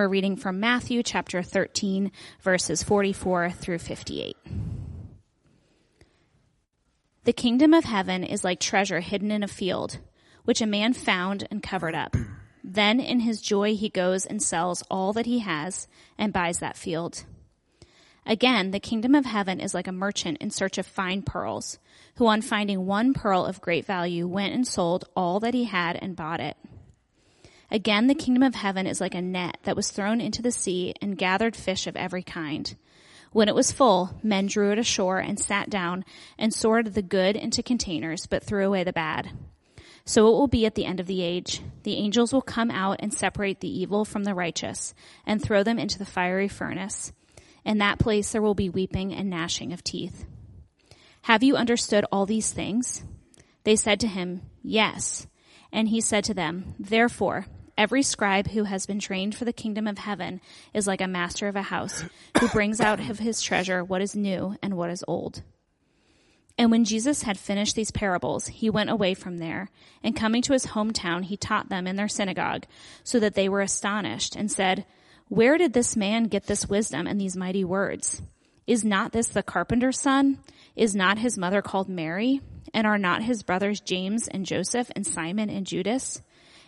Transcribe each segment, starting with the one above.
We're reading from Matthew chapter 13, verses 44 through 58. The kingdom of heaven is like treasure hidden in a field, which a man found and covered up. Then in his joy he goes and sells all that he has and buys that field. Again, the kingdom of heaven is like a merchant in search of fine pearls, who on finding one pearl of great value went and sold all that he had and bought it. Again, the kingdom of heaven is like a net that was thrown into the sea and gathered fish of every kind. When it was full, men drew it ashore and sat down and sorted the good into containers, but threw away the bad. So it will be at the end of the age. The angels will come out and separate the evil from the righteous and throw them into the fiery furnace. In that place there will be weeping and gnashing of teeth. Have you understood all these things? They said to him, Yes. And he said to them, Therefore, Every scribe who has been trained for the kingdom of heaven is like a master of a house who brings out of his treasure what is new and what is old. And when Jesus had finished these parables, he went away from there, and coming to his hometown, he taught them in their synagogue, so that they were astonished, and said, Where did this man get this wisdom and these mighty words? Is not this the carpenter's son? Is not his mother called Mary? And are not his brothers James and Joseph and Simon and Judas?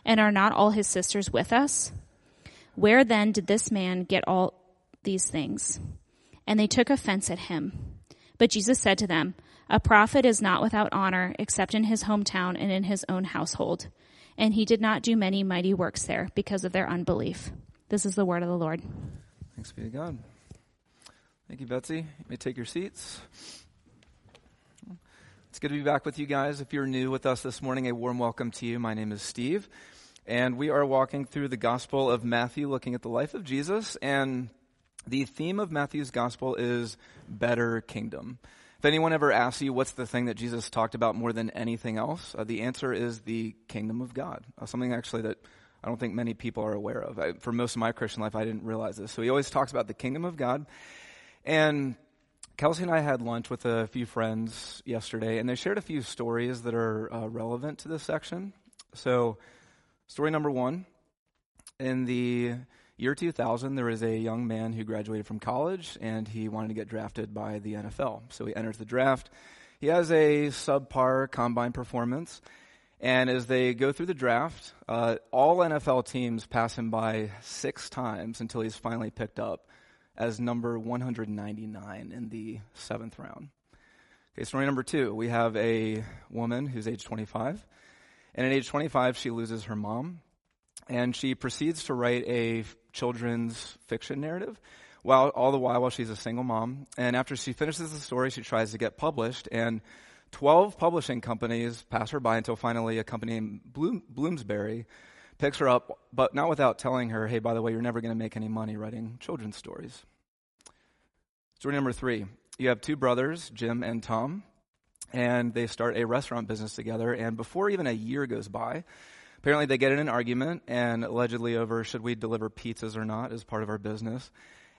And are not all his sisters with us? Where then did this man get all these things? And they took offense at him. But Jesus said to them, A prophet is not without honor except in his hometown and in his own household. And he did not do many mighty works there because of their unbelief. This is the word of the Lord. Thanks be to God. Thank you, Betsy. You may take your seats. It's good to be back with you guys. If you're new with us this morning, a warm welcome to you. My name is Steve, and we are walking through the Gospel of Matthew, looking at the life of Jesus. And the theme of Matthew's Gospel is better kingdom. If anyone ever asks you what's the thing that Jesus talked about more than anything else, uh, the answer is the kingdom of God. Uh, something actually that I don't think many people are aware of. I, for most of my Christian life, I didn't realize this. So he always talks about the kingdom of God. And Kelsey and I had lunch with a few friends yesterday, and they shared a few stories that are uh, relevant to this section. So, story number one in the year 2000, there was a young man who graduated from college and he wanted to get drafted by the NFL. So, he enters the draft. He has a subpar combine performance. And as they go through the draft, uh, all NFL teams pass him by six times until he's finally picked up as number 199 in the seventh round. Okay, story number two. We have a woman who's age 25. And at age 25, she loses her mom. And she proceeds to write a children's fiction narrative while all the while while she's a single mom. And after she finishes the story, she tries to get published. And 12 publishing companies pass her by until finally a company named Bloom, Bloomsbury picks her up, but not without telling her, hey, by the way, you're never going to make any money writing children's stories. Story number three you have two brothers, Jim and Tom, and they start a restaurant business together. And before even a year goes by, apparently they get in an argument and allegedly over should we deliver pizzas or not as part of our business.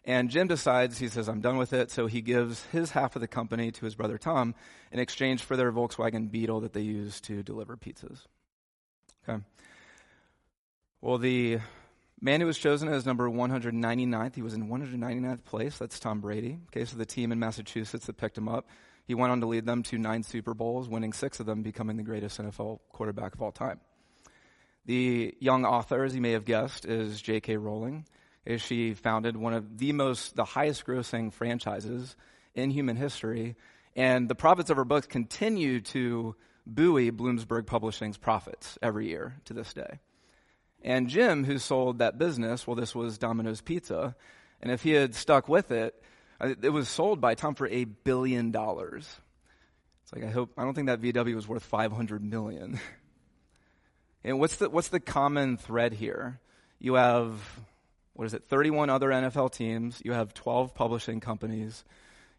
And Jim decides, he says, I'm done with it. So he gives his half of the company to his brother Tom in exchange for their Volkswagen Beetle that they use to deliver pizzas. Okay. Well, the Man who was chosen as number 199th, he was in 199th place. That's Tom Brady. Okay, so the team in Massachusetts that picked him up, he went on to lead them to nine Super Bowls, winning six of them, becoming the greatest NFL quarterback of all time. The young author, as you may have guessed, is J.K. Rowling. Is she founded one of the most, the highest grossing franchises in human history, and the profits of her books continue to buoy Bloomsbury Publishing's profits every year to this day. And Jim, who sold that business, well, this was Domino's Pizza. And if he had stuck with it, it was sold by Tom for a billion dollars. It's like, I hope, I don't think that VW was worth 500 million. and what's the, what's the common thread here? You have, what is it, 31 other NFL teams. You have 12 publishing companies.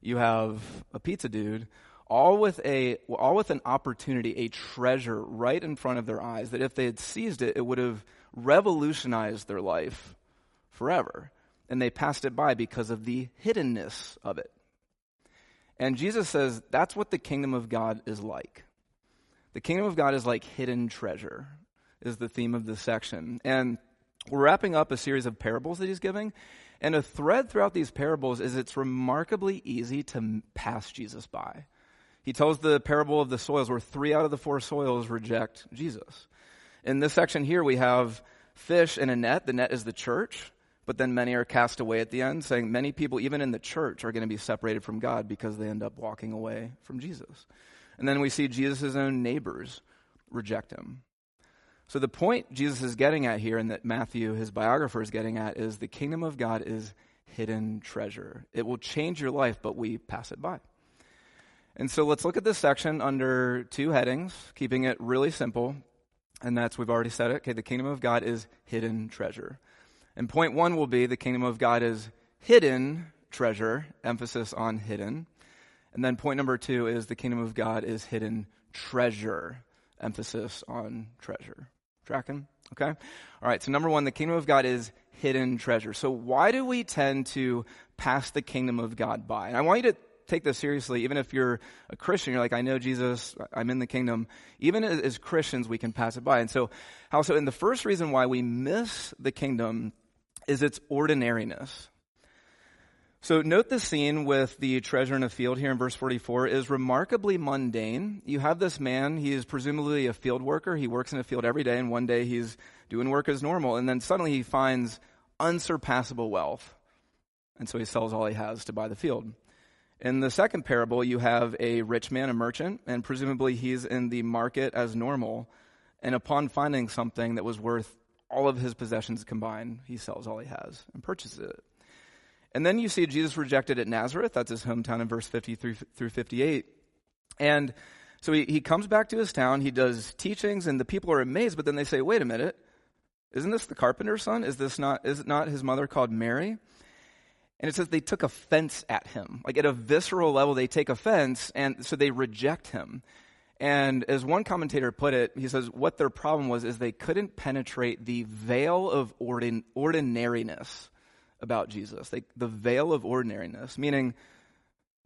You have a pizza dude all with a all with an opportunity, a treasure right in front of their eyes that if they had seized it, it would have revolutionized their life forever. And they passed it by because of the hiddenness of it. And Jesus says that's what the kingdom of God is like. The kingdom of God is like hidden treasure, is the theme of this section. And We're wrapping up a series of parables that he's giving, and a thread throughout these parables is it's remarkably easy to pass Jesus by. He tells the parable of the soils where three out of the four soils reject Jesus. In this section here, we have fish in a net. The net is the church, but then many are cast away at the end, saying many people, even in the church, are going to be separated from God because they end up walking away from Jesus. And then we see Jesus' own neighbors reject him. So the point Jesus is getting at here, and that Matthew, his biographer, is getting at, is the kingdom of God is hidden treasure. It will change your life, but we pass it by. And so let's look at this section under two headings, keeping it really simple. And that's, we've already said it. Okay, the kingdom of God is hidden treasure. And point one will be the kingdom of God is hidden treasure, emphasis on hidden. And then point number two is the kingdom of God is hidden treasure, emphasis on treasure. Tracking? Okay? All right, so number one, the kingdom of God is hidden treasure. So why do we tend to pass the kingdom of God by? And I want you to take this seriously, even if you're a Christian, you're like, I know Jesus, I'm in the kingdom. Even as, as Christians, we can pass it by. And so, how so? And the first reason why we miss the kingdom is its ordinariness. So note the scene with the treasure in a field here in verse 44 is remarkably mundane. You have this man, he is presumably a field worker. He works in a field every day and one day he's doing work as normal and then suddenly he finds unsurpassable wealth. And so he sells all he has to buy the field. In the second parable, you have a rich man, a merchant, and presumably he's in the market as normal. And upon finding something that was worth all of his possessions combined, he sells all he has and purchases it. And then you see Jesus rejected at Nazareth. That's his hometown in verse 53 through 58. And so he, he comes back to his town. He does teachings, and the people are amazed. But then they say, wait a minute. Isn't this the carpenter's son? Is this not, is it not his mother called Mary? And it says they took offense at him. Like at a visceral level, they take offense, and so they reject him. And as one commentator put it, he says what their problem was is they couldn't penetrate the veil of ordin- ordinariness about Jesus, like the veil of ordinariness, meaning,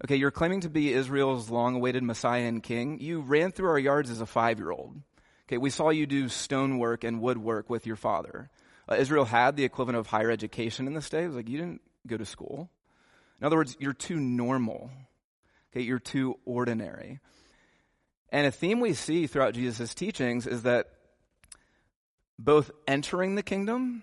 okay, you're claiming to be Israel's long awaited Messiah and King. You ran through our yards as a five year old. Okay, we saw you do stonework and woodwork with your father. Uh, Israel had the equivalent of higher education in this day. It was like, you didn't go to school. In other words, you're too normal. Okay, you're too ordinary. And a theme we see throughout Jesus' teachings is that both entering the kingdom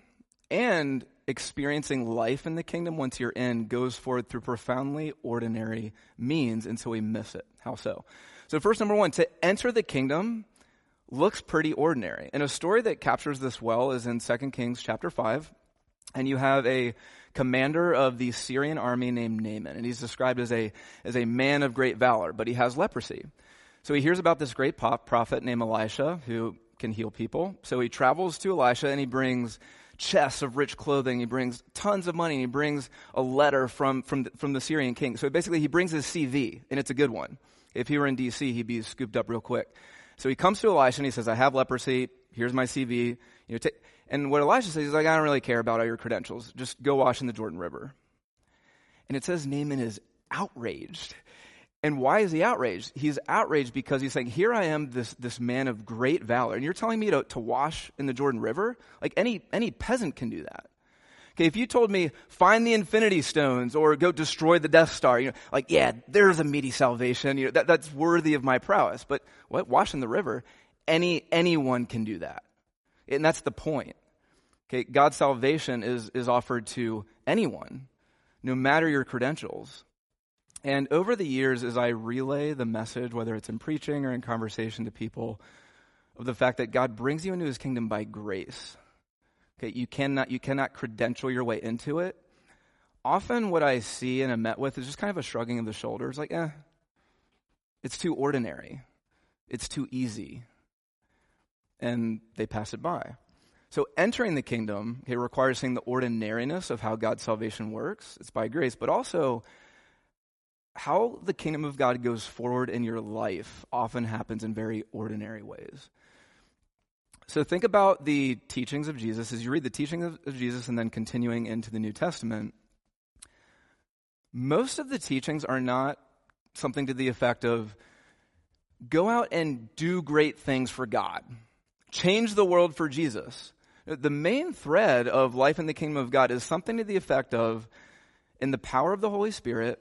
and experiencing life in the kingdom once you're in goes forward through profoundly ordinary means, so we miss it. How so? So, first, number one, to enter the kingdom looks pretty ordinary. And a story that captures this well is in 2 Kings chapter 5. And you have a commander of the Syrian army named Naaman. And he's described as a, as a man of great valor, but he has leprosy. So he hears about this great prophet named Elisha who can heal people. So he travels to Elisha and he brings chests of rich clothing. He brings tons of money. He brings a letter from, from, the, from the Syrian king. So basically, he brings his CV, and it's a good one. If he were in D.C., he'd be scooped up real quick. So he comes to Elisha and he says, I have leprosy. Here's my CV. You know, t-. and what Elisha says, he's like, I don't really care about all your credentials. Just go wash in the Jordan River. And it says Naaman is outraged. And why is he outraged? He's outraged because he's saying, Here I am, this, this man of great valor, and you're telling me to, to wash in the Jordan River? Like any, any peasant can do that. Okay, if you told me, find the infinity stones or go destroy the Death Star, you know, like, yeah, there's a meaty salvation, you know, that, that's worthy of my prowess. But what? Wash in the river? Any, anyone can do that. And that's the point. Okay, God's salvation is, is offered to anyone, no matter your credentials. And over the years, as I relay the message, whether it's in preaching or in conversation to people, of the fact that God brings you into his kingdom by grace. Okay, you cannot, you cannot credential your way into it. Often what I see and am met with is just kind of a shrugging of the shoulders, like, eh, it's too ordinary. It's too easy. And they pass it by. So entering the kingdom, okay, requires seeing the ordinariness of how God's salvation works. It's by grace, but also how the kingdom of God goes forward in your life often happens in very ordinary ways. So think about the teachings of Jesus as you read the teachings of, of Jesus and then continuing into the New Testament. Most of the teachings are not something to the effect of go out and do great things for God, change the world for Jesus. The main thread of life in the kingdom of God is something to the effect of, in the power of the Holy Spirit,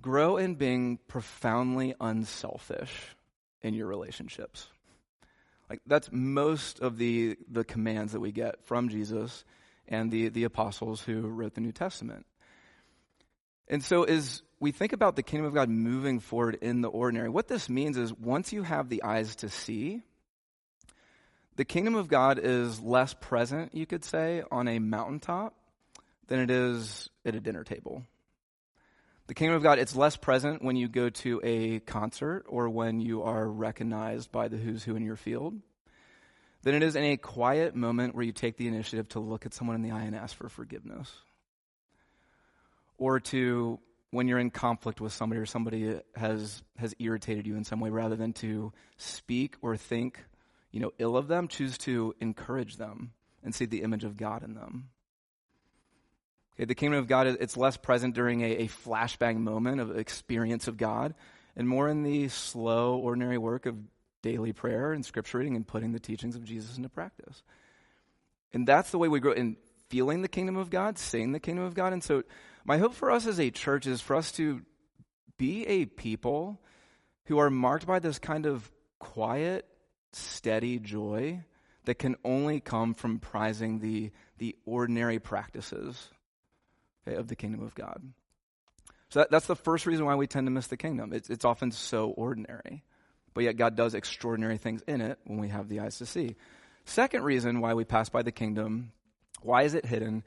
grow in being profoundly unselfish in your relationships. Like that's most of the the commands that we get from Jesus and the the apostles who wrote the New Testament. And so as we think about the kingdom of God moving forward in the ordinary, what this means is once you have the eyes to see, the kingdom of God is less present, you could say, on a mountaintop than it is at a dinner table. The kingdom of God, it's less present when you go to a concert or when you are recognized by the who's who in your field than it is in a quiet moment where you take the initiative to look at someone in the eye and ask for forgiveness. Or to, when you're in conflict with somebody or somebody has, has irritated you in some way, rather than to speak or think, you know, ill of them, choose to encourage them and see the image of God in them. Okay, the kingdom of God, it's less present during a, a flashbang moment of experience of God and more in the slow, ordinary work of daily prayer and scripture reading and putting the teachings of Jesus into practice. And that's the way we grow in feeling the kingdom of God, seeing the kingdom of God. And so, my hope for us as a church is for us to be a people who are marked by this kind of quiet, steady joy that can only come from prizing the, the ordinary practices okay, of the kingdom of God. So that, that's the first reason why we tend to miss the kingdom. It's, it's often so ordinary, but yet God does extraordinary things in it when we have the eyes to see. Second reason why we pass by the kingdom, why is it hidden? And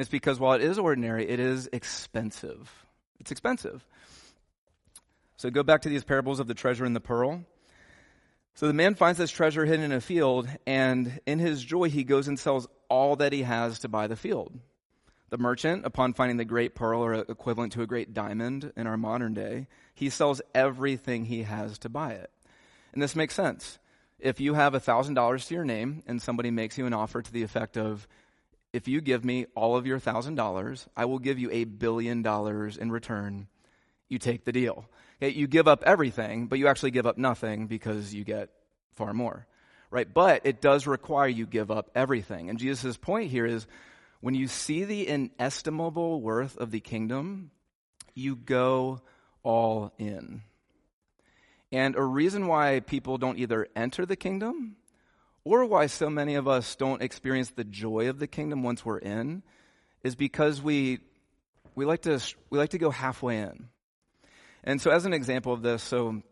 it's because while it is ordinary, it is expensive. It's expensive. So go back to these parables of the treasure and the pearl. So the man finds this treasure hidden in a field, and in his joy, he goes and sells all that he has to buy the field. The merchant, upon finding the great pearl, or equivalent to a great diamond in our modern day, he sells everything he has to buy it. And this makes sense. If you have $1,000 to your name and somebody makes you an offer to the effect of, if you give me all of your $1,000, I will give you a billion dollars in return, you take the deal. You give up everything, but you actually give up nothing because you get far more. Right? But it does require you give up everything. And Jesus' point here is when you see the inestimable worth of the kingdom, you go all in. And a reason why people don't either enter the kingdom or why so many of us don't experience the joy of the kingdom once we're in is because we, we, like, to, we like to go halfway in. And so, as an example of this, so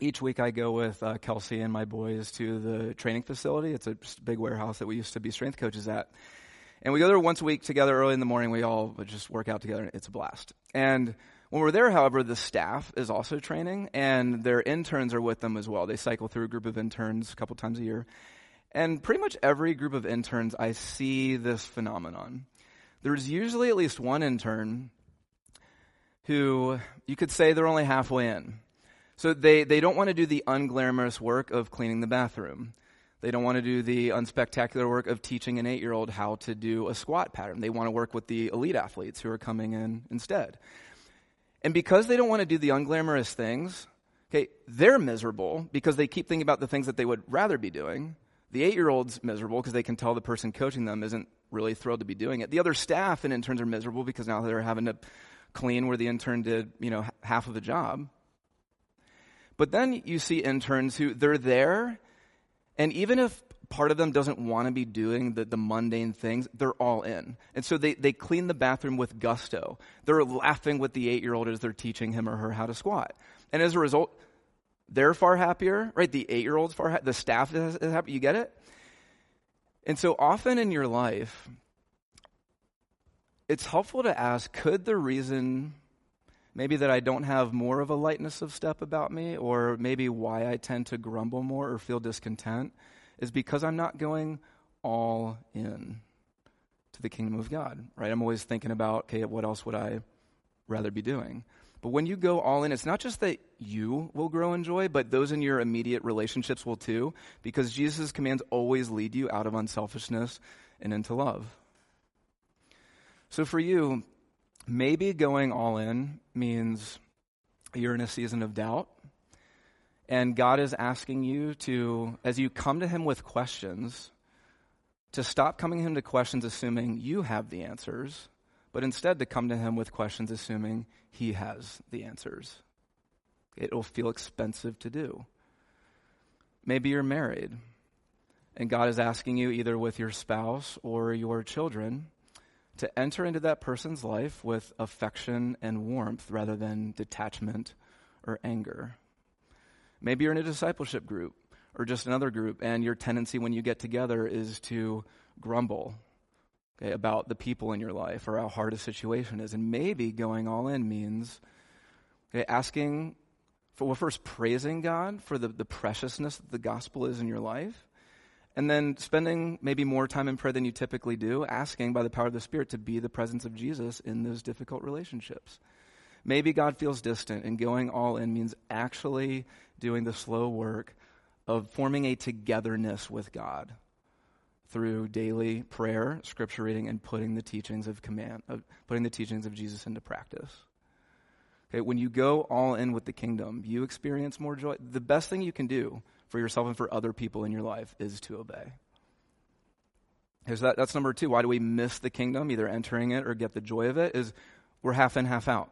each week I go with uh, Kelsey and my boys to the training facility. It's a big warehouse that we used to be strength coaches at. And we go there once a week together early in the morning. We all just work out together. It's a blast. And when we're there, however, the staff is also training, and their interns are with them as well. They cycle through a group of interns a couple times a year. And pretty much every group of interns, I see this phenomenon. There's usually at least one intern who you could say they're only halfway in. So they, they don't want to do the unglamorous work of cleaning the bathroom. They don't want to do the unspectacular work of teaching an eight year old how to do a squat pattern. They want to work with the elite athletes who are coming in instead. And because they don't want to do the unglamorous things, okay, they're miserable because they keep thinking about the things that they would rather be doing. The eight year old's miserable because they can tell the person coaching them isn't really thrilled to be doing it. The other staff and interns are miserable because now they're having to clean where the intern did, you know, half of the job. But then you see interns who they're there and even if part of them doesn't want to be doing the, the mundane things, they're all in. And so they, they clean the bathroom with gusto. They're laughing with the eight year old as they're teaching him or her how to squat. And as a result, they're far happier, right? The eight year old's far happier. The staff is, is happy. You get it? And so often in your life, it's helpful to ask could the reason maybe that I don't have more of a lightness of step about me, or maybe why I tend to grumble more or feel discontent, is because I'm not going all in to the kingdom of God, right? I'm always thinking about, okay, what else would I rather be doing? But when you go all in, it's not just that you will grow in joy, but those in your immediate relationships will too, because Jesus' commands always lead you out of unselfishness and into love. So for you, maybe going all in means you're in a season of doubt. And God is asking you to, as you come to Him with questions, to stop coming to him to questions assuming you have the answers, but instead to come to him with questions assuming he has the answers. It'll feel expensive to do. Maybe you're married, and God is asking you, either with your spouse or your children, to enter into that person's life with affection and warmth rather than detachment or anger. Maybe you're in a discipleship group or just another group, and your tendency when you get together is to grumble okay, about the people in your life or how hard a situation is. And maybe going all in means okay, asking for, well, first praising God for the, the preciousness that the gospel is in your life. And then spending maybe more time in prayer than you typically do, asking by the power of the Spirit to be the presence of Jesus in those difficult relationships. Maybe God feels distant, and going all in means actually doing the slow work of forming a togetherness with God through daily prayer, scripture reading, and putting the teachings of command, of putting the teachings of Jesus into practice. Okay, when you go all in with the kingdom, you experience more joy. The best thing you can do for yourself and for other people in your life is to obey. Because that, that's number two. Why do we miss the kingdom, either entering it or get the joy of it? Is we're half in, half out.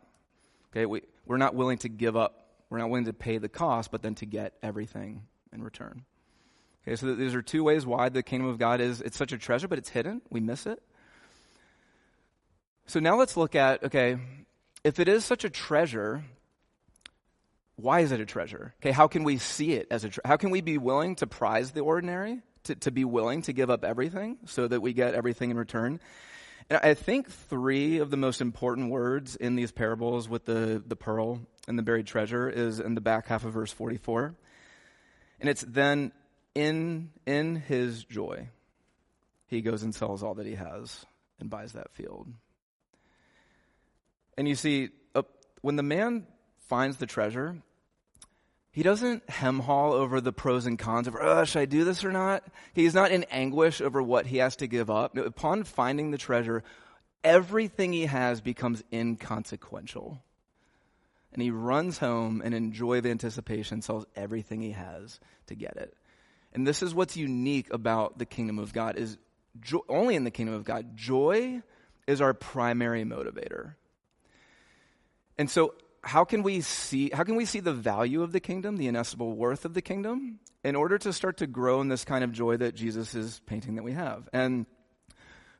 Okay, we, we're not willing to give up. We're not willing to pay the cost, but then to get everything in return. Okay, so these are two ways why the kingdom of God is it's such a treasure, but it's hidden. We miss it. So now let's look at okay, if it is such a treasure, why is it a treasure? Okay, how can we see it as a? How can we be willing to prize the ordinary? To, to be willing to give up everything so that we get everything in return? And I think three of the most important words in these parables with the, the pearl and the buried treasure is in the back half of verse 44. And it's then in, in his joy, he goes and sells all that he has and buys that field. And you see, uh, when the man finds the treasure, he doesn't hem haul over the pros and cons of, oh, should I do this or not? He's not in anguish over what he has to give up. Upon finding the treasure, everything he has becomes inconsequential. And he runs home and in joy of anticipation sells everything he has to get it. And this is what's unique about the kingdom of God is jo- only in the kingdom of God, joy is our primary motivator. And so how can we see how can we see the value of the kingdom, the inestimable worth of the kingdom in order to start to grow in this kind of joy that Jesus is painting that we have? And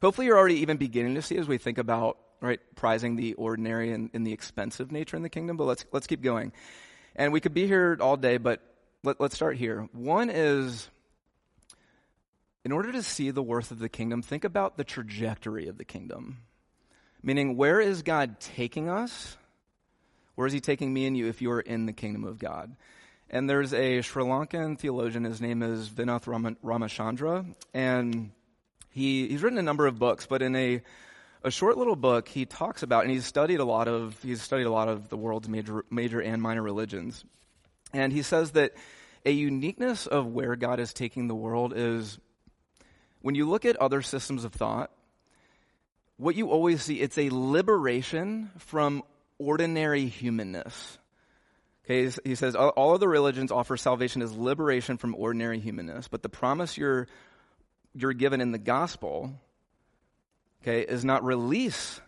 hopefully you're already even beginning to see as we think about right prizing the ordinary and, and the expensive nature in the kingdom, but let's let's keep going. And we could be here all day, but let, let's start here. One is in order to see the worth of the kingdom, think about the trajectory of the kingdom. Meaning, where is God taking us? Where is he taking me and you if you are in the kingdom of God? And there's a Sri Lankan theologian, his name is Vinoth Ramachandra, and he, he's written a number of books, but in a, a short little book, he talks about, and he's studied a lot of, he's studied a lot of the world's major, major and minor religions. And he says that a uniqueness of where God is taking the world is when you look at other systems of thought, what you always see, it's a liberation from ordinary humanness. Okay, he says all of the religions offer salvation as liberation from ordinary humanness, but the promise you're you're given in the gospel, okay, is not release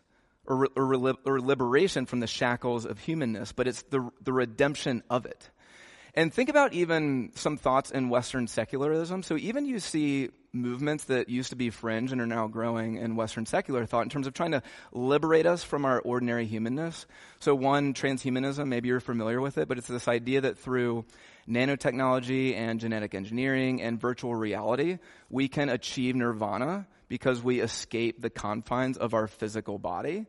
or, or, or liberation from the shackles of humanness, but it's the the redemption of it. And think about even some thoughts in Western secularism. So even you see movements that used to be fringe and are now growing in Western secular thought in terms of trying to liberate us from our ordinary humanness. So one, transhumanism, maybe you're familiar with it, but it's this idea that through nanotechnology and genetic engineering and virtual reality, we can achieve nirvana because we escape the confines of our physical body.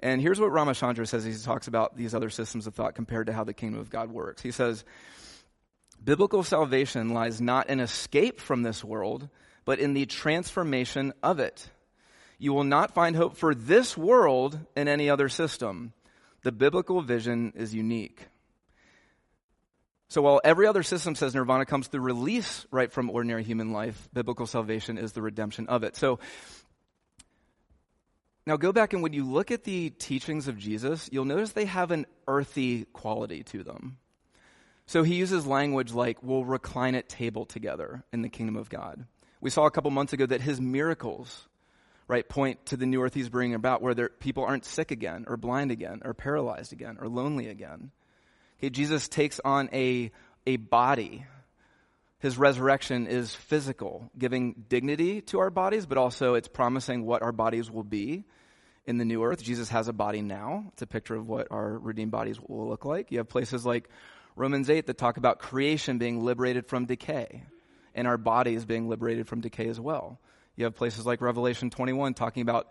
And here's what Ramachandra says. He talks about these other systems of thought compared to how the kingdom of God works. He says, Biblical salvation lies not in escape from this world, but in the transformation of it. You will not find hope for this world in any other system. The biblical vision is unique. So while every other system says nirvana comes through release right from ordinary human life, biblical salvation is the redemption of it. So now go back and when you look at the teachings of Jesus, you'll notice they have an earthy quality to them. So he uses language like, we'll recline at table together in the kingdom of God. We saw a couple months ago that his miracles, right, point to the new earth he's bringing about where there, people aren't sick again or blind again or paralyzed again or lonely again. Okay, Jesus takes on a, a body. His resurrection is physical, giving dignity to our bodies, but also it's promising what our bodies will be in the new earth. Jesus has a body now. It's a picture of what our redeemed bodies will look like. You have places like Romans 8 that talk about creation being liberated from decay and our bodies being liberated from decay as well. You have places like Revelation 21 talking about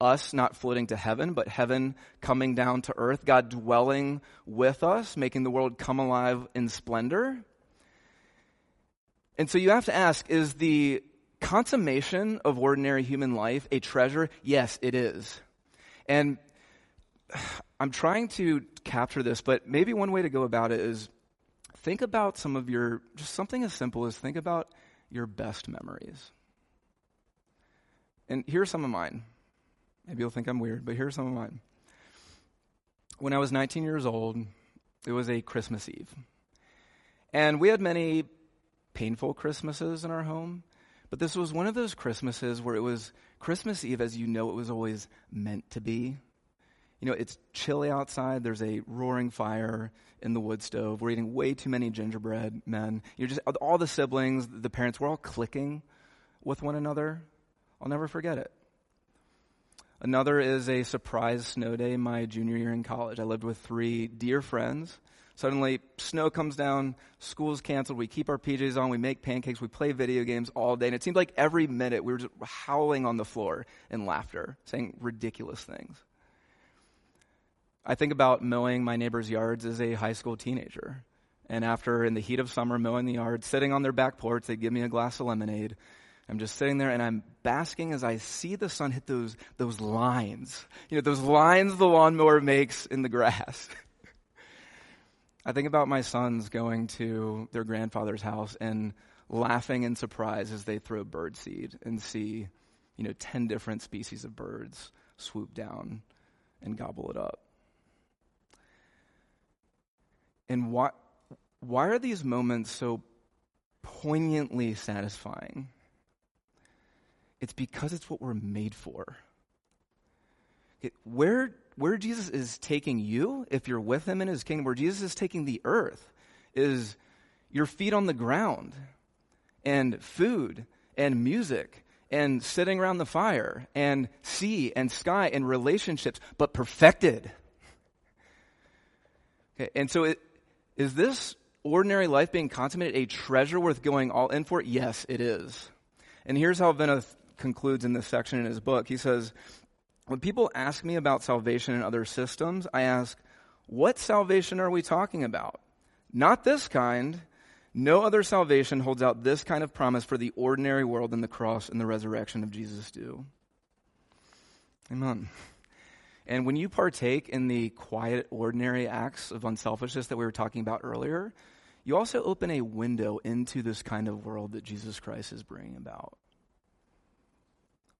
us not floating to heaven, but heaven coming down to earth, God dwelling with us, making the world come alive in splendor. And so you have to ask is the consummation of ordinary human life a treasure? Yes, it is. And I'm trying to capture this, but maybe one way to go about it is think about some of your, just something as simple as think about your best memories. And here are some of mine. Maybe you'll think I'm weird, but here are some of mine. When I was 19 years old, it was a Christmas Eve. And we had many painful Christmases in our home, but this was one of those Christmases where it was Christmas Eve as you know it was always meant to be. You know, it's chilly outside. There's a roaring fire in the wood stove. We're eating way too many gingerbread men. You're just all the siblings, the parents, we're all clicking with one another. I'll never forget it. Another is a surprise snow day my junior year in college. I lived with three dear friends. Suddenly, snow comes down, school's canceled, we keep our PJs on, we make pancakes, we play video games all day. And it seemed like every minute we were just howling on the floor in laughter, saying ridiculous things. I think about mowing my neighbor's yards as a high school teenager. And after, in the heat of summer, mowing the yard, sitting on their back porch, they give me a glass of lemonade. I'm just sitting there and I'm basking as I see the sun hit those, those lines. You know, those lines the lawnmower makes in the grass. I think about my sons going to their grandfather's house and laughing in surprise as they throw bird seed and see, you know, 10 different species of birds swoop down and gobble it up. And why, why are these moments so poignantly satisfying? It's because it's what we're made for. Where, where Jesus is taking you, if you're with him in his kingdom, where Jesus is taking the earth, is your feet on the ground, and food, and music, and sitting around the fire, and sea, and sky, and relationships, but perfected. Okay, and so it, is this ordinary life being consummated a treasure worth going all in for? Yes, it is. And here's how Vinoth concludes in this section in his book. He says, When people ask me about salvation in other systems, I ask, What salvation are we talking about? Not this kind. No other salvation holds out this kind of promise for the ordinary world than the cross and the resurrection of Jesus do. Amen. And when you partake in the quiet, ordinary acts of unselfishness that we were talking about earlier, you also open a window into this kind of world that Jesus Christ is bringing about.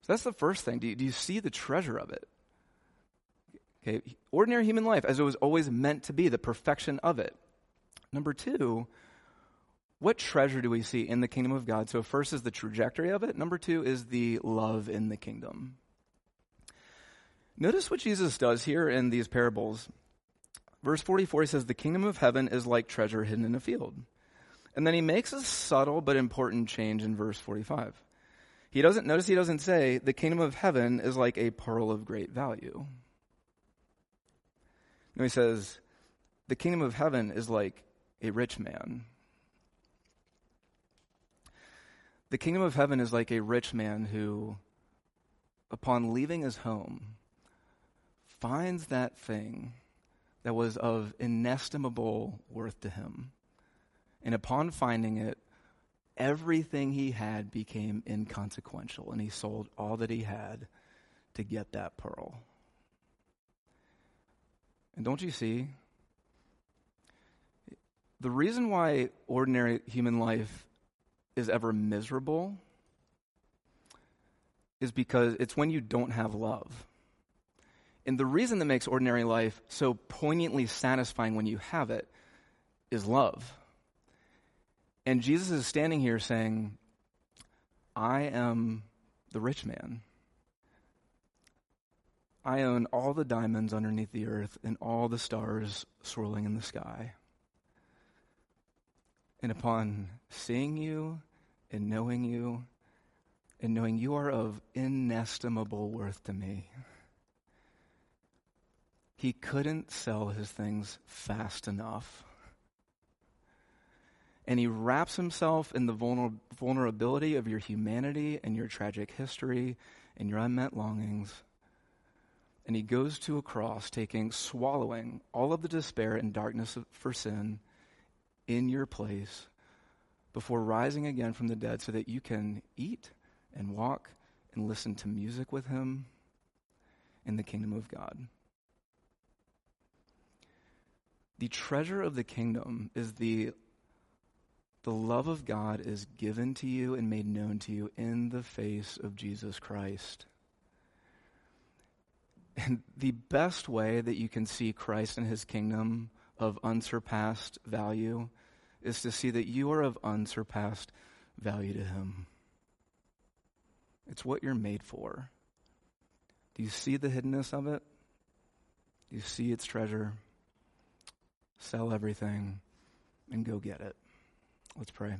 So that's the first thing. Do you, do you see the treasure of it? Okay, ordinary human life as it was always meant to be, the perfection of it. Number two, what treasure do we see in the kingdom of God? So, first is the trajectory of it. Number two is the love in the kingdom. Notice what Jesus does here in these parables. Verse 44, he says, The kingdom of heaven is like treasure hidden in a field. And then he makes a subtle but important change in verse 45. He doesn't, notice he doesn't say, The kingdom of heaven is like a pearl of great value. No, he says, The kingdom of heaven is like a rich man. The kingdom of heaven is like a rich man who, upon leaving his home, finds that thing that was of inestimable worth to him. And upon finding it, everything he had became inconsequential, and he sold all that he had to get that pearl. And don't you see? The reason why ordinary human life is ever miserable is because it's when you don't have love. And the reason that makes ordinary life so poignantly satisfying when you have it is love. And Jesus is standing here saying, I am the rich man. I own all the diamonds underneath the earth and all the stars swirling in the sky. And upon seeing you and knowing you, and knowing you are of inestimable worth to me, he couldn't sell his things fast enough. And he wraps himself in the vulner- vulnerability of your humanity and your tragic history and your unmet longings and he goes to a cross, taking, swallowing all of the despair and darkness for sin in your place before rising again from the dead so that you can eat and walk and listen to music with him in the kingdom of God. The treasure of the kingdom is the the love of God is given to you and made known to you in the face of Jesus Christ. And the best way that you can see Christ and his kingdom of unsurpassed value is to see that you are of unsurpassed value to him. It's what you're made for. Do you see the hiddenness of it? Do you see its treasure? Sell everything and go get it. Let's pray.